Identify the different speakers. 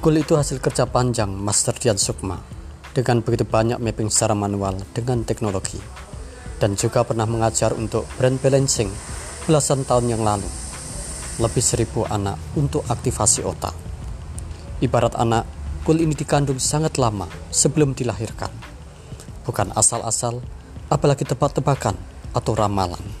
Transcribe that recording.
Speaker 1: Kul itu hasil kerja panjang Master Dian Sukma dengan begitu banyak mapping secara manual dengan teknologi. Dan juga pernah mengajar untuk brand balancing belasan tahun yang lalu. Lebih seribu anak untuk aktivasi otak. Ibarat anak kul ini dikandung sangat lama sebelum dilahirkan. Bukan asal-asal apalagi tebak-tebakan atau ramalan.